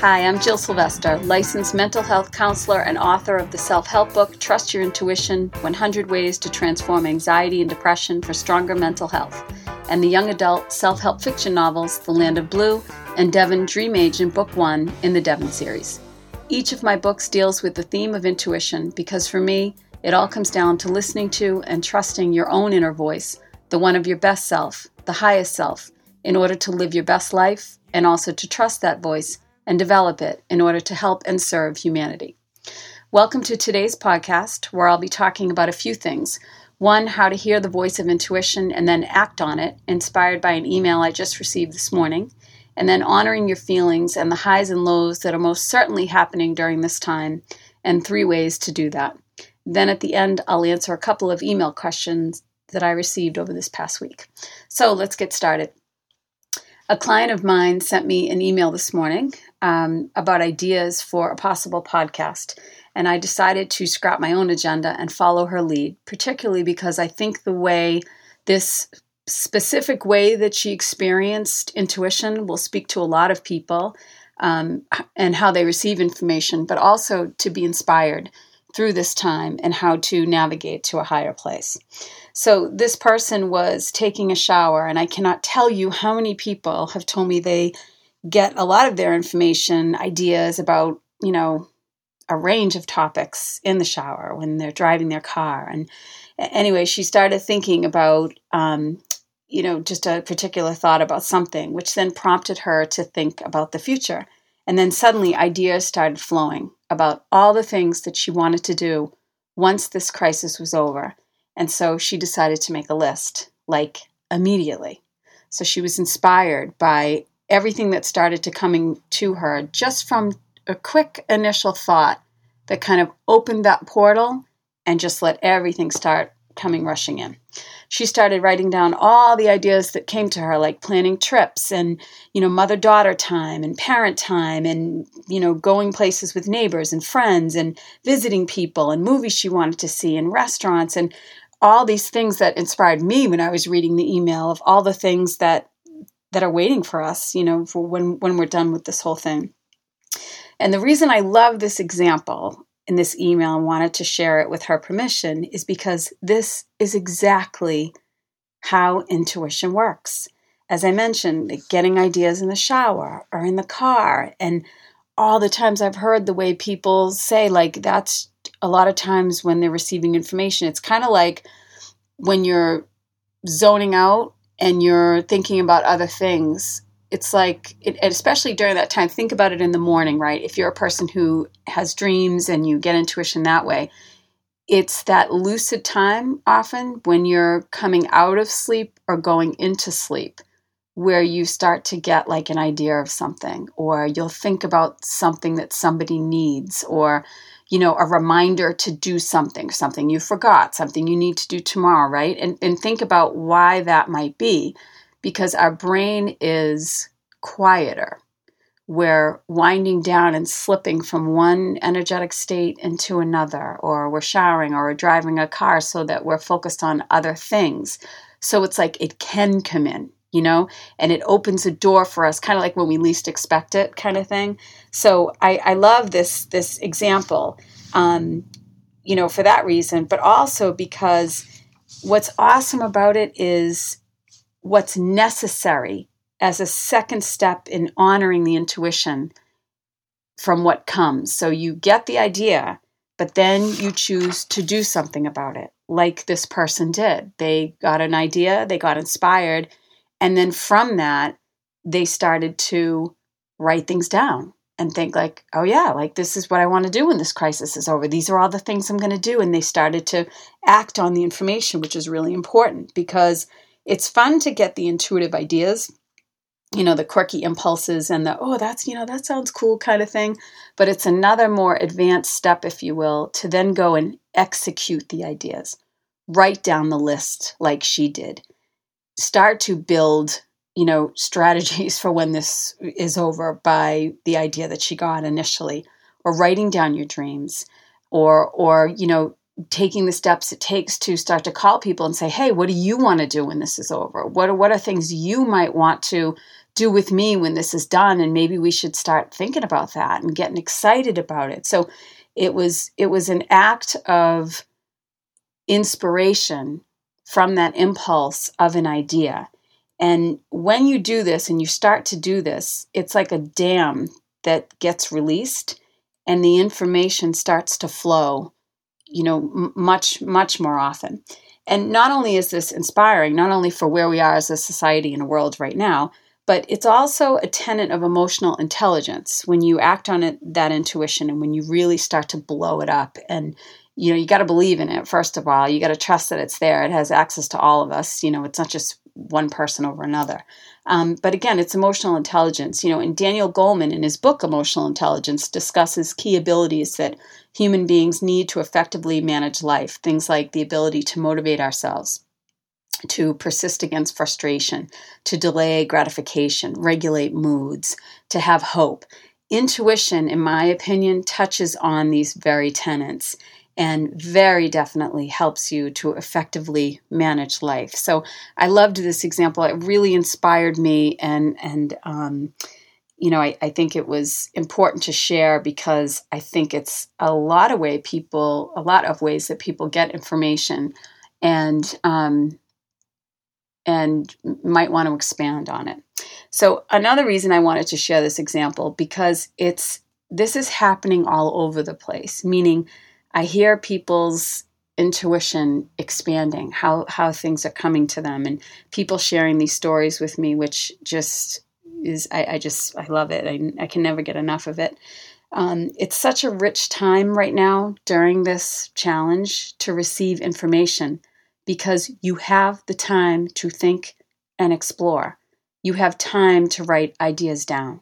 Hi, I'm Jill Sylvester, licensed mental health counselor and author of the self help book Trust Your Intuition 100 Ways to Transform Anxiety and Depression for Stronger Mental Health, and the young adult self help fiction novels The Land of Blue and Devon Dream Agent Book One in the Devon series. Each of my books deals with the theme of intuition because for me, it all comes down to listening to and trusting your own inner voice, the one of your best self, the highest self, in order to live your best life and also to trust that voice and develop it in order to help and serve humanity. Welcome to today's podcast, where I'll be talking about a few things. One, how to hear the voice of intuition and then act on it, inspired by an email I just received this morning. And then honoring your feelings and the highs and lows that are most certainly happening during this time, and three ways to do that. Then at the end, I'll answer a couple of email questions that I received over this past week. So let's get started. A client of mine sent me an email this morning um, about ideas for a possible podcast, and I decided to scrap my own agenda and follow her lead, particularly because I think the way this specific way that she experienced intuition will speak to a lot of people um, and how they receive information, but also to be inspired through this time and how to navigate to a higher place. So, this person was taking a shower, and I cannot tell you how many people have told me they get a lot of their information, ideas about, you know, a range of topics in the shower when they're driving their car. And anyway, she started thinking about, um, you know, just a particular thought about something, which then prompted her to think about the future. And then suddenly ideas started flowing about all the things that she wanted to do once this crisis was over. And so she decided to make a list, like immediately. So she was inspired by everything that started to coming to her just from a quick initial thought that kind of opened that portal and just let everything start coming rushing in. She started writing down all the ideas that came to her, like planning trips and, you know, mother daughter time and parent time and, you know, going places with neighbors and friends and visiting people and movies she wanted to see and restaurants and all these things that inspired me when I was reading the email of all the things that that are waiting for us, you know, for when when we're done with this whole thing. And the reason I love this example in this email and wanted to share it with her permission is because this is exactly how intuition works. As I mentioned, getting ideas in the shower or in the car, and all the times I've heard the way people say, like, that's a lot of times when they're receiving information, it's kind of like when you're zoning out and you're thinking about other things. It's like, it, especially during that time, think about it in the morning, right? If you're a person who has dreams and you get intuition that way, it's that lucid time often when you're coming out of sleep or going into sleep where you start to get like an idea of something or you'll think about something that somebody needs or you know, a reminder to do something, something you forgot, something you need to do tomorrow, right? And, and think about why that might be because our brain is quieter. We're winding down and slipping from one energetic state into another, or we're showering or we're driving a car so that we're focused on other things. So it's like it can come in you know, and it opens a door for us, kind of like when we least expect it, kind of thing. So I, I love this this example, um, you know, for that reason, but also because what's awesome about it is what's necessary as a second step in honoring the intuition from what comes. So you get the idea, but then you choose to do something about it, like this person did. They got an idea, they got inspired, and then from that, they started to write things down and think like, oh yeah, like this is what I want to do when this crisis is over. These are all the things I'm going to do. And they started to act on the information, which is really important because it's fun to get the intuitive ideas, you know, the quirky impulses and the, oh, that's, you know, that sounds cool kind of thing. But it's another more advanced step, if you will, to then go and execute the ideas. Write down the list like she did start to build you know strategies for when this is over by the idea that she got initially or writing down your dreams or or you know taking the steps it takes to start to call people and say hey what do you want to do when this is over? What are, what are things you might want to do with me when this is done? And maybe we should start thinking about that and getting excited about it. So it was it was an act of inspiration from that impulse of an idea. And when you do this and you start to do this it's like a dam that gets released and the information starts to flow you know m- much much more often. And not only is this inspiring not only for where we are as a society and a world right now but it's also a tenet of emotional intelligence. When you act on it that intuition and when you really start to blow it up and you know you got to believe in it first of all. You got to trust that it's there. It has access to all of us. You know it's not just one person over another. Um, but again it's emotional intelligence. You know and daniel goleman in his book emotional intelligence discusses key abilities that human beings need to effectively manage life. Things like the ability to motivate ourselves to persist against frustration, to delay gratification, regulate moods, to have hope. Intuition, in my opinion, touches on these very tenets and very definitely helps you to effectively manage life. So I loved this example. It really inspired me, and and um, you know I, I think it was important to share because I think it's a lot of way people, a lot of ways that people get information, and um, and might want to expand on it. So another reason I wanted to share this example because it's this is happening all over the place, meaning I hear people's intuition expanding, how how things are coming to them and people sharing these stories with me, which just is I, I just I love it. I, I can never get enough of it. Um, it's such a rich time right now during this challenge to receive information because you have the time to think and explore. You have time to write ideas down.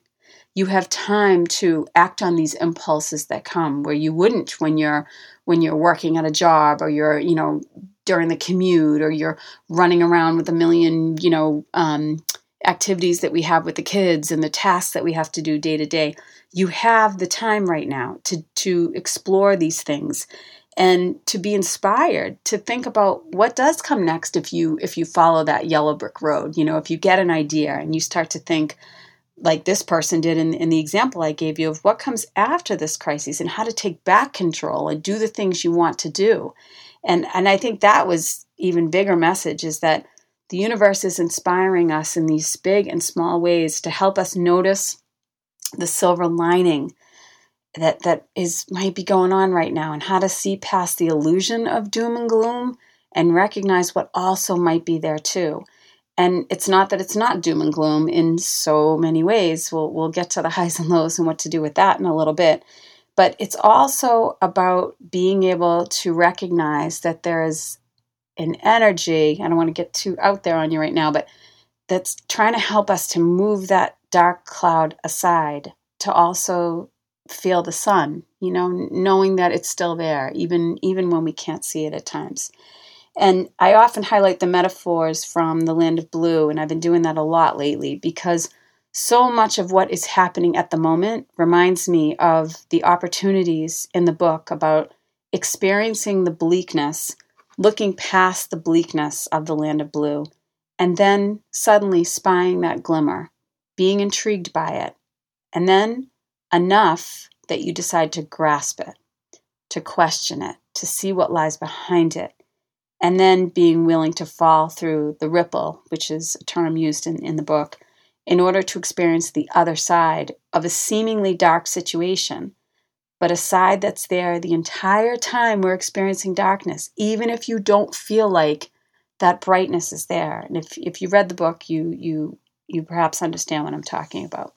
You have time to act on these impulses that come where you wouldn't when you're when you're working at a job or you're, you know, during the commute or you're running around with a million, you know, um, activities that we have with the kids and the tasks that we have to do day to day. You have the time right now to to explore these things and to be inspired to think about what does come next if you if you follow that yellow brick road you know if you get an idea and you start to think like this person did in, in the example i gave you of what comes after this crisis and how to take back control and do the things you want to do and and i think that was even bigger message is that the universe is inspiring us in these big and small ways to help us notice the silver lining that that is might be going on right now and how to see past the illusion of doom and gloom and recognize what also might be there too. And it's not that it's not doom and gloom in so many ways. We'll we'll get to the highs and lows and what to do with that in a little bit. But it's also about being able to recognize that there is an energy, I don't want to get too out there on you right now, but that's trying to help us to move that dark cloud aside to also feel the sun, you know, knowing that it's still there, even even when we can't see it at times. And I often highlight the metaphors from the land of blue, and I've been doing that a lot lately because so much of what is happening at the moment reminds me of the opportunities in the book about experiencing the bleakness, looking past the bleakness of the land of blue, and then suddenly spying that glimmer, being intrigued by it, and then enough that you decide to grasp it, to question it, to see what lies behind it, and then being willing to fall through the ripple, which is a term used in, in the book, in order to experience the other side of a seemingly dark situation, but a side that's there the entire time we're experiencing darkness, even if you don't feel like that brightness is there. And if, if you read the book, you you you perhaps understand what I'm talking about.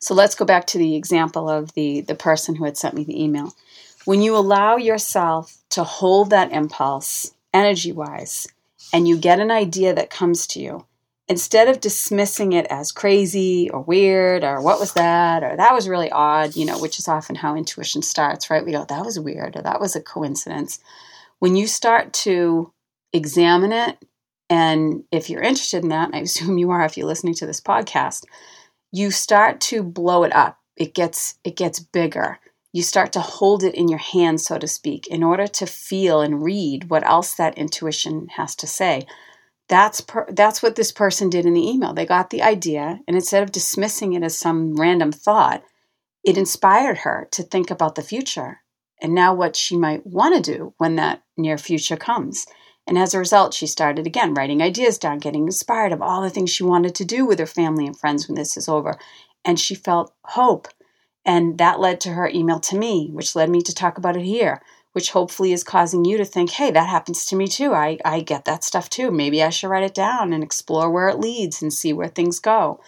So let's go back to the example of the, the person who had sent me the email. When you allow yourself to hold that impulse energy wise, and you get an idea that comes to you, instead of dismissing it as crazy or weird or what was that or that was really odd, you know, which is often how intuition starts, right? We go, that was weird or that was a coincidence. When you start to examine it, and if you're interested in that, I assume you are if you're listening to this podcast, you start to blow it up. It gets it gets bigger. You start to hold it in your hand, so to speak, in order to feel and read what else that intuition has to say. that's per, that's what this person did in the email. They got the idea, and instead of dismissing it as some random thought, it inspired her to think about the future and now what she might want to do when that near future comes. And as a result, she started again writing ideas down, getting inspired of all the things she wanted to do with her family and friends when this is over. And she felt hope. And that led to her email to me, which led me to talk about it here, which hopefully is causing you to think, hey, that happens to me too. I, I get that stuff too. Maybe I should write it down and explore where it leads and see where things go.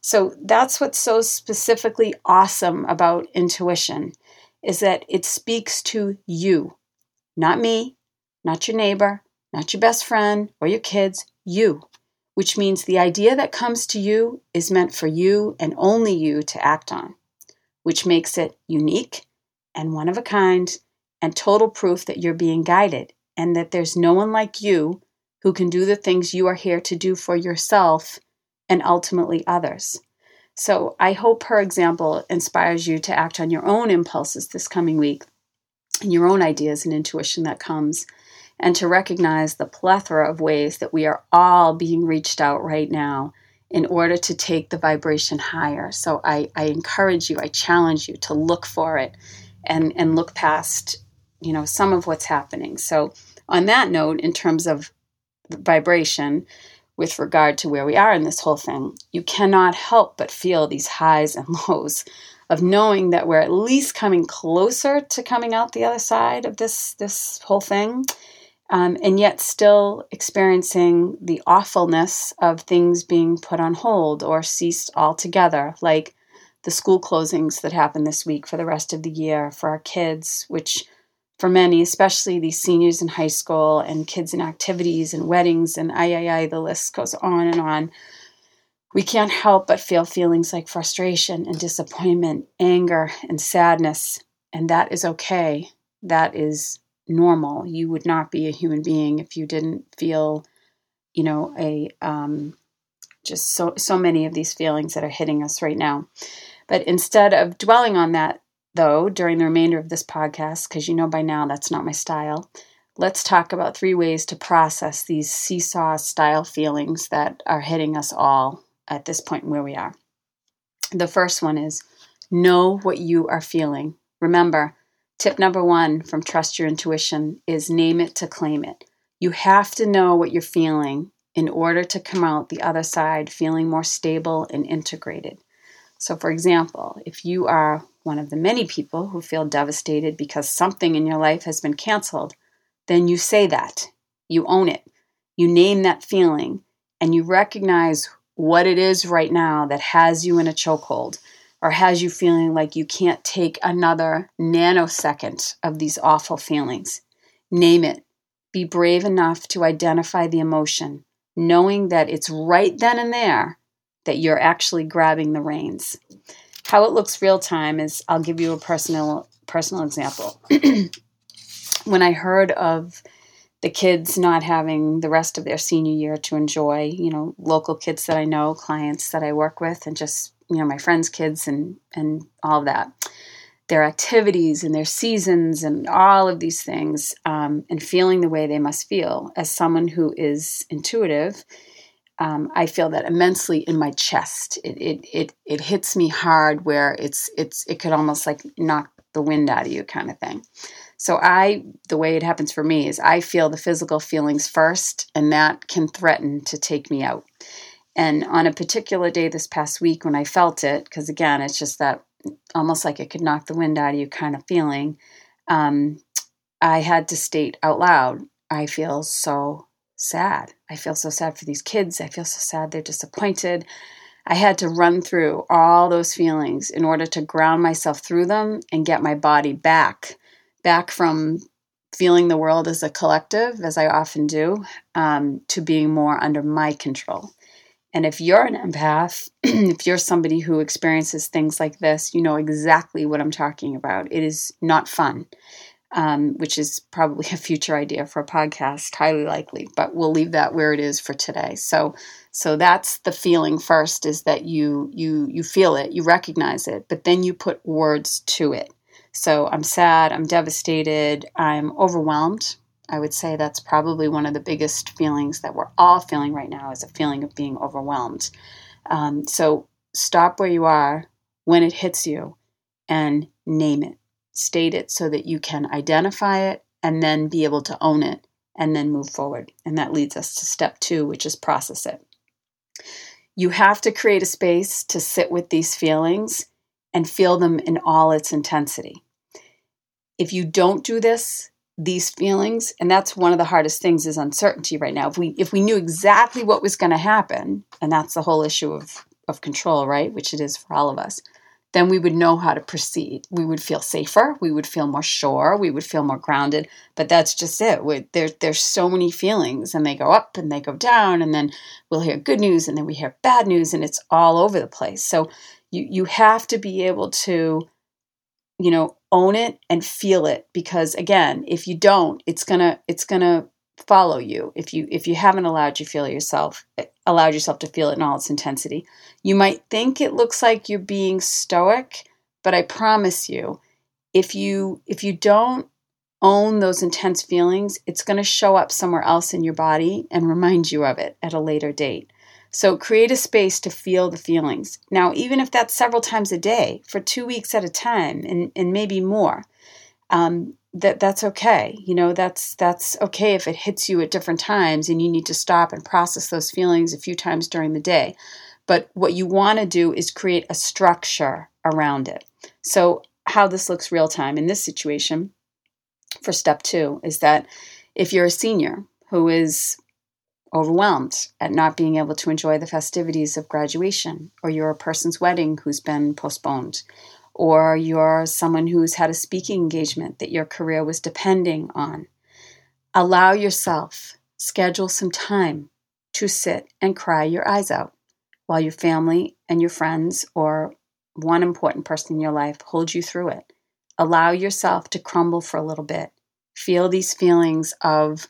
So that's what's so specifically awesome about intuition is that it speaks to you, not me, not your neighbor, not your best friend or your kids, you, which means the idea that comes to you is meant for you and only you to act on, which makes it unique and one of a kind and total proof that you're being guided and that there's no one like you who can do the things you are here to do for yourself and ultimately others. So I hope her example inspires you to act on your own impulses this coming week and your own ideas and intuition that comes and to recognize the plethora of ways that we are all being reached out right now in order to take the vibration higher. So I, I encourage you, I challenge you to look for it and, and look past, you know, some of what's happening. So on that note, in terms of vibration, with regard to where we are in this whole thing, you cannot help but feel these highs and lows of knowing that we're at least coming closer to coming out the other side of this this whole thing um, and yet still experiencing the awfulness of things being put on hold or ceased altogether, like the school closings that happened this week for the rest of the year for our kids, which for many, especially these seniors in high school and kids in activities and weddings and I, I, I, the list goes on and on. We can't help but feel feelings like frustration and disappointment, anger and sadness, and that is okay. That is normal. You would not be a human being if you didn't feel, you know, a um, just so so many of these feelings that are hitting us right now. But instead of dwelling on that, though, during the remainder of this podcast, because you know by now that's not my style, let's talk about three ways to process these seesaw style feelings that are hitting us all at this point where we are. The first one is know what you are feeling. Remember, Tip number one from Trust Your Intuition is name it to claim it. You have to know what you're feeling in order to come out the other side feeling more stable and integrated. So, for example, if you are one of the many people who feel devastated because something in your life has been canceled, then you say that. You own it. You name that feeling and you recognize what it is right now that has you in a chokehold or has you feeling like you can't take another nanosecond of these awful feelings. Name it. Be brave enough to identify the emotion, knowing that it's right then and there that you're actually grabbing the reins. How it looks real time is I'll give you a personal personal example. when I heard of the kids not having the rest of their senior year to enjoy, you know, local kids that I know, clients that I work with, and just you know my friends' kids and and all of that, their activities and their seasons and all of these things, um, and feeling the way they must feel as someone who is intuitive. Um, I feel that immensely in my chest. It, it it it hits me hard where it's it's it could almost like knock the wind out of you kind of thing. So I the way it happens for me is I feel the physical feelings first and that can threaten to take me out. And on a particular day this past week when I felt it, because again, it's just that almost like it could knock the wind out of you kind of feeling, um, I had to state out loud, I feel so sad. I feel so sad for these kids. I feel so sad they're disappointed. I had to run through all those feelings in order to ground myself through them and get my body back, back from feeling the world as a collective, as I often do, um, to being more under my control. And if you're an empath, if you're somebody who experiences things like this, you know exactly what I'm talking about. It is not fun, um, which is probably a future idea for a podcast, highly likely. But we'll leave that where it is for today. So, so that's the feeling first: is that you you you feel it, you recognize it, but then you put words to it. So I'm sad, I'm devastated, I'm overwhelmed I would say that's probably one of the biggest feelings that we're all feeling right now is a feeling of being overwhelmed. Um, so stop where you are when it hits you and name it. State it so that you can identify it and then be able to own it and then move forward. And that leads us to step two, which is process it. You have to create a space to sit with these feelings and feel them in all its intensity. If you don't do this, these feelings, and that's one of the hardest things is uncertainty right now. If we if we knew exactly what was going to happen, and that's the whole issue of of control, right, which it is for all of us, then we would know how to proceed. We would feel safer. We would feel more sure. We would feel more grounded. But that's just it. there, there's so many feelings, and they go up and they go down, and then we'll hear good news, and then we hear bad news, and it's all over the place. So you you have to be able to, you know, own it and feel it because again, if you don't, it's gonna it's gonna follow you. If you if you haven't allowed you feel yourself eh, allowed yourself to feel it in all its intensity you might think it looks like you're being stoic but i promise you if you if you don't own those intense feelings it's going to show up somewhere else in your body and remind you of it at a later date so create a space to feel the feelings now even if that's several times a day for two weeks at a time and, and maybe more um, that that's okay. You know, that's that's okay if it hits you at different times and you need to stop and process those feelings a few times during the day. But what you want to do is create a structure around it. So how this looks real time in this situation for step 2 is that if you're a senior who is overwhelmed at not being able to enjoy the festivities of graduation or you're a person's wedding who's been postponed or you're someone who's had a speaking engagement that your career was depending on. Allow yourself, schedule some time to sit and cry your eyes out while your family and your friends or one important person in your life hold you through it. Allow yourself to crumble for a little bit. Feel these feelings of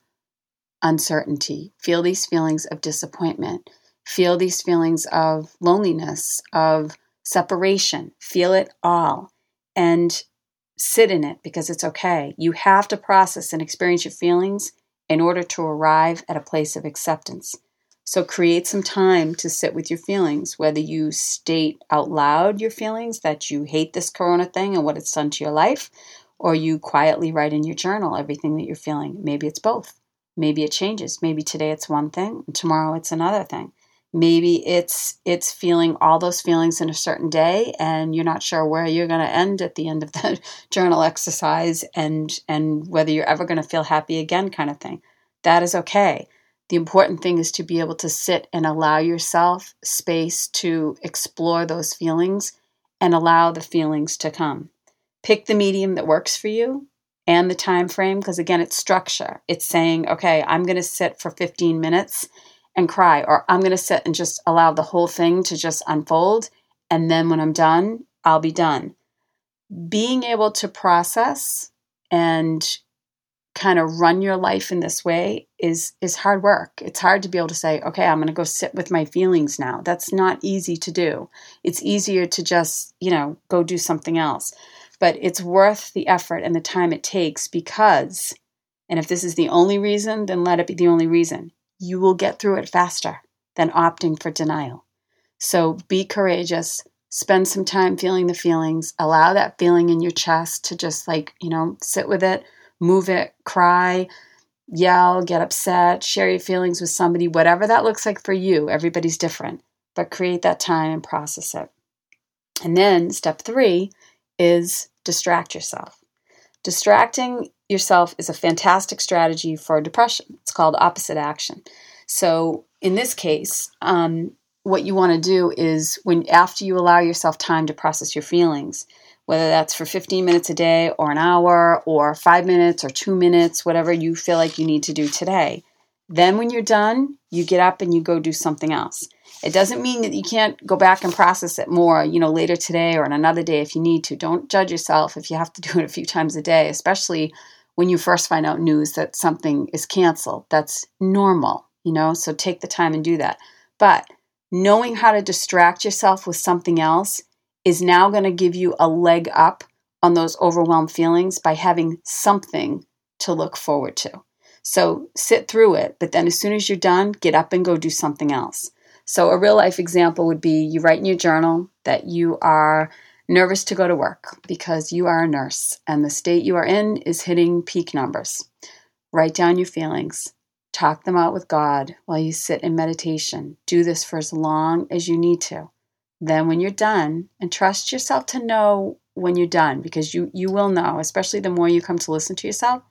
uncertainty. Feel these feelings of disappointment. Feel these feelings of loneliness, of separation. Feel it all and sit in it because it's okay. You have to process and experience your feelings in order to arrive at a place of acceptance. So create some time to sit with your feelings, whether you state out loud your feelings that you hate this corona thing and what it's done to your life, or you quietly write in your journal everything that you're feeling. Maybe it's both. Maybe it changes. Maybe today it's one thing, tomorrow it's another thing. Maybe it's it's feeling all those feelings in a certain day and you're not sure where you're going to end at the end of the journal exercise and and whether you're ever going to feel happy again kind of thing. That is okay. The important thing is to be able to sit and allow yourself space to explore those feelings and allow the feelings to come. Pick the medium that works for you and the time frame because again it's structure it's saying okay i'm going to sit for 15 minutes and cry, or I'm going to sit and just allow the whole thing to just unfold. And then when I'm done, I'll be done. Being able to process and kind of run your life in this way is is hard work. It's hard to be able to say, "Okay, I'm going to go sit with my feelings now." That's not easy to do. It's easier to just, you know, go do something else. But it's worth the effort and the time it takes because and if this is the only reason, then let it be the only reason you will get through it faster than opting for denial. So be courageous, spend some time feeling the feelings, allow that feeling in your chest to just like, you know, sit with it, move it, cry, yell, get upset, share your feelings with somebody, whatever that looks like for you. Everybody's different, but create that time and process it. And then step three is distract yourself. Distracting yourself is a fantastic strategy for depression. It's called opposite action. So in this case, um, what you want to do is when after you allow yourself time to process your feelings, whether that's for 15 minutes a day or an hour or five minutes or two minutes, whatever you feel like you need to do today. Then when you're done, you get up and you go do something else. It doesn't mean that you can't go back and process it more, you know, later today or on another day if you need to. Don't judge yourself if you have to do it a few times a day, especially when you first find out news that something is canceled. That's normal, you know, so take the time and do that. But knowing how to distract yourself with something else is now going to give you a leg up on those overwhelmed feelings by having something to look forward to. So sit through it, but then as soon as you're done, get up and go do something else. So a real life example would be you write in your journal that you are nervous to go to work because you are a nurse and the state you are in is hitting peak numbers. Write down your feelings. Talk them out with God while you sit in meditation. Do this for as long as you need to. Then, when you're done, and trust yourself to know when you're done because you, you will know, especially the more you come to listen to yourself,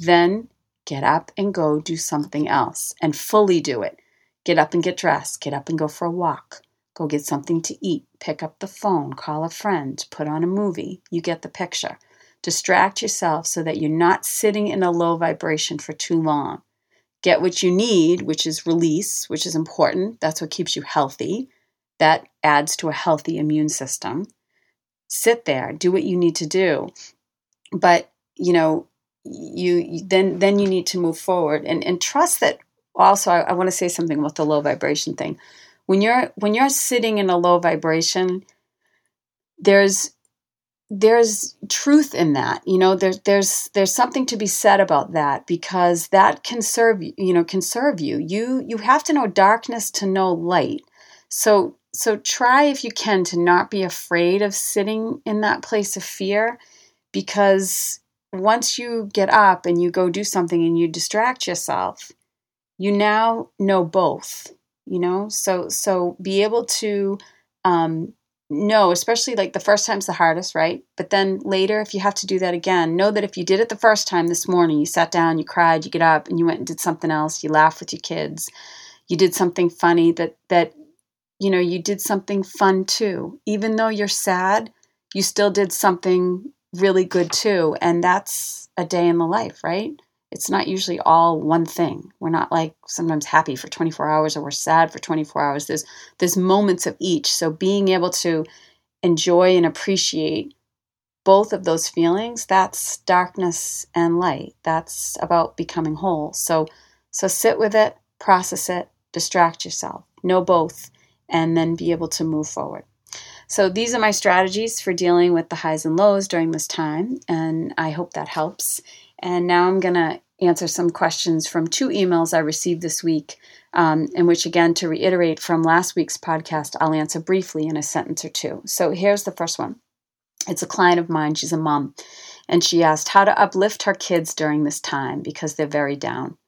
then get up and go do something else and fully do it. Get up and get dressed. Get up and go for a walk. Go get something to eat. Pick up the phone. Call a friend. Put on a movie. You get the picture. Distract yourself so that you're not sitting in a low vibration for too long. Get what you need, which is release, which is important. That's what keeps you healthy. That adds to a healthy immune system. Sit there, do what you need to do. But, you know, you then then you need to move forward and, and trust that also I, I want to say something about the low vibration thing. When you're when you're sitting in a low vibration there's there's truth in that you know? There's there's there's something to be said about that because that can serve you know can serve you. You you have to know darkness to know light. So so try if you can to not be afraid of sitting in that place of fear because once you get up and you go do something and you distract yourself you now know both you know so so be able to um, know especially like the first time's the hardest right but then later if you have to do that again know that if you did it the first time this morning you sat down you cried you get up and you went and did something else you laughed with your kids you did something funny that that you know you did something fun too even though you're sad you still did something really good too. And that's a day in the life, right? It's not usually all one thing. We're not like sometimes happy for 24 hours or we're sad for 24 hours. There's there's moments of each. So being able to enjoy and appreciate both of those feelings, that's darkness and light. That's about becoming whole. So so sit with it, process it, distract yourself. Know both and then be able to move forward. So these are my strategies for dealing with the highs and lows during this time, and I hope that helps. And now I'm going to answer some questions from two emails I received this week, um, in which, again, to reiterate from last week's podcast, I'll answer briefly in a sentence or two. So here's the first one. It's a client of mine, she's a mom, and she asked how to uplift her kids during this time because they're very down.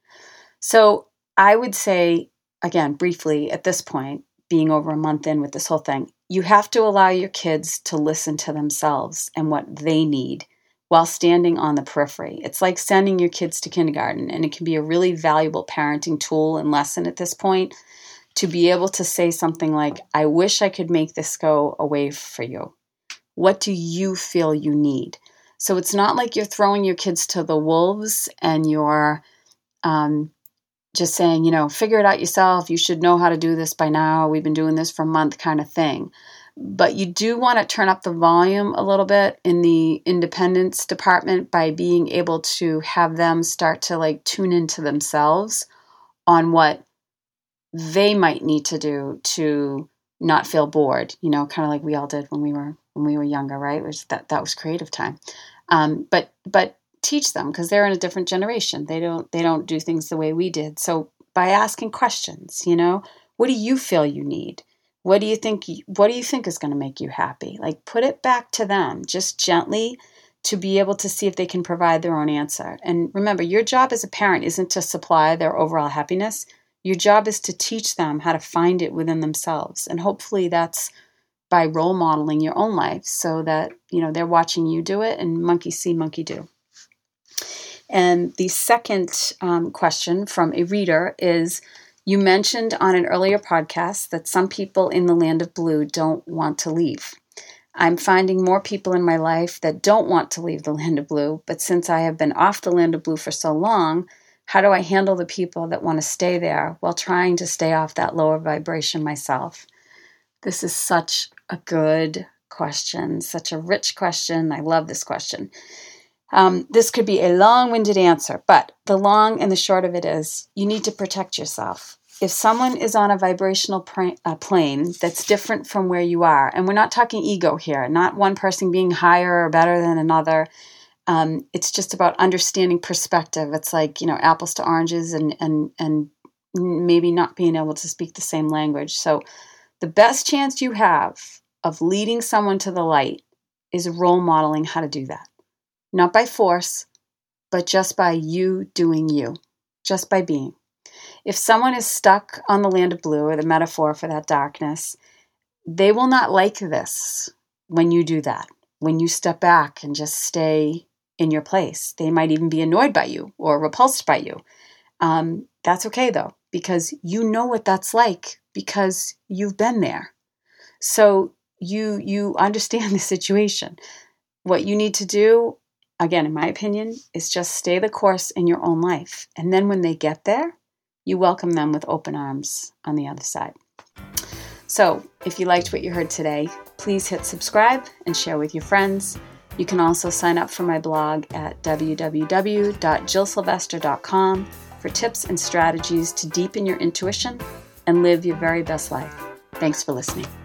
So I would say, again, briefly at this point, being over a month in with this whole thing, you have to allow your kids to listen to themselves and what they need while standing on the periphery. It's like sending your kids to kindergarten, and it can be a really valuable parenting tool and lesson at this point to be able to say something like, I wish I could make this go away for you. What do you feel you need? So it's not like you're throwing your kids to the wolves and you're um, just saying, you know, figure it out yourself. You should know how to do this by now. We've been doing this for a month, kind of thing. But you do want to turn up the volume a little bit in the independence department by being able to have them start to like tune into themselves on what they might need to do to not feel bored, you know, kind of like we all did when we were when we were younger, right? It was that that was creative time. Um, but but teach them because they're in a different generation. They don't they don't do things the way we did. So by asking questions, you know, what do you feel you need? What do you think what do you think is going to make you happy? Like put it back to them just gently to be able to see if they can provide their own answer. And remember, your job as a parent isn't to supply their overall happiness. Your job is to teach them how to find it within themselves. And hopefully that's by role modeling your own life so that, you know, they're watching you do it and monkey see, monkey do. And the second um, question from a reader is You mentioned on an earlier podcast that some people in the land of blue don't want to leave. I'm finding more people in my life that don't want to leave the land of blue, but since I have been off the land of blue for so long, how do I handle the people that want to stay there while trying to stay off that lower vibration myself? This is such a good question, such a rich question. I love this question. Um, this could be a long winded answer, but the long and the short of it is you need to protect yourself. If someone is on a vibrational uh, plane that's different from where you are, and we're not talking ego here, not one person being higher or better than another, Um, it's just about understanding perspective. It's like you know apples to oranges, and and and maybe not being able to speak the same language. So, the best chance you have of leading someone to the light is role modeling how to do that, not by force, but just by you doing you, just by being. If someone is stuck on the land of blue, or the metaphor for that darkness, they will not like this when you do that, when you step back and just stay in your place. They might even be annoyed by you or repulsed by you. Um, that's okay though, because you know what that's like because you've been there. So you you understand the situation. What you need to do, again, in my opinion, is just stay the course in your own life. And then when they get there, you welcome them with open arms on the other side. So, if you liked what you heard today, please hit subscribe and share with your friends. You can also sign up for my blog at www.jillsylvester.com for tips and strategies to deepen your intuition and live your very best life. Thanks for listening.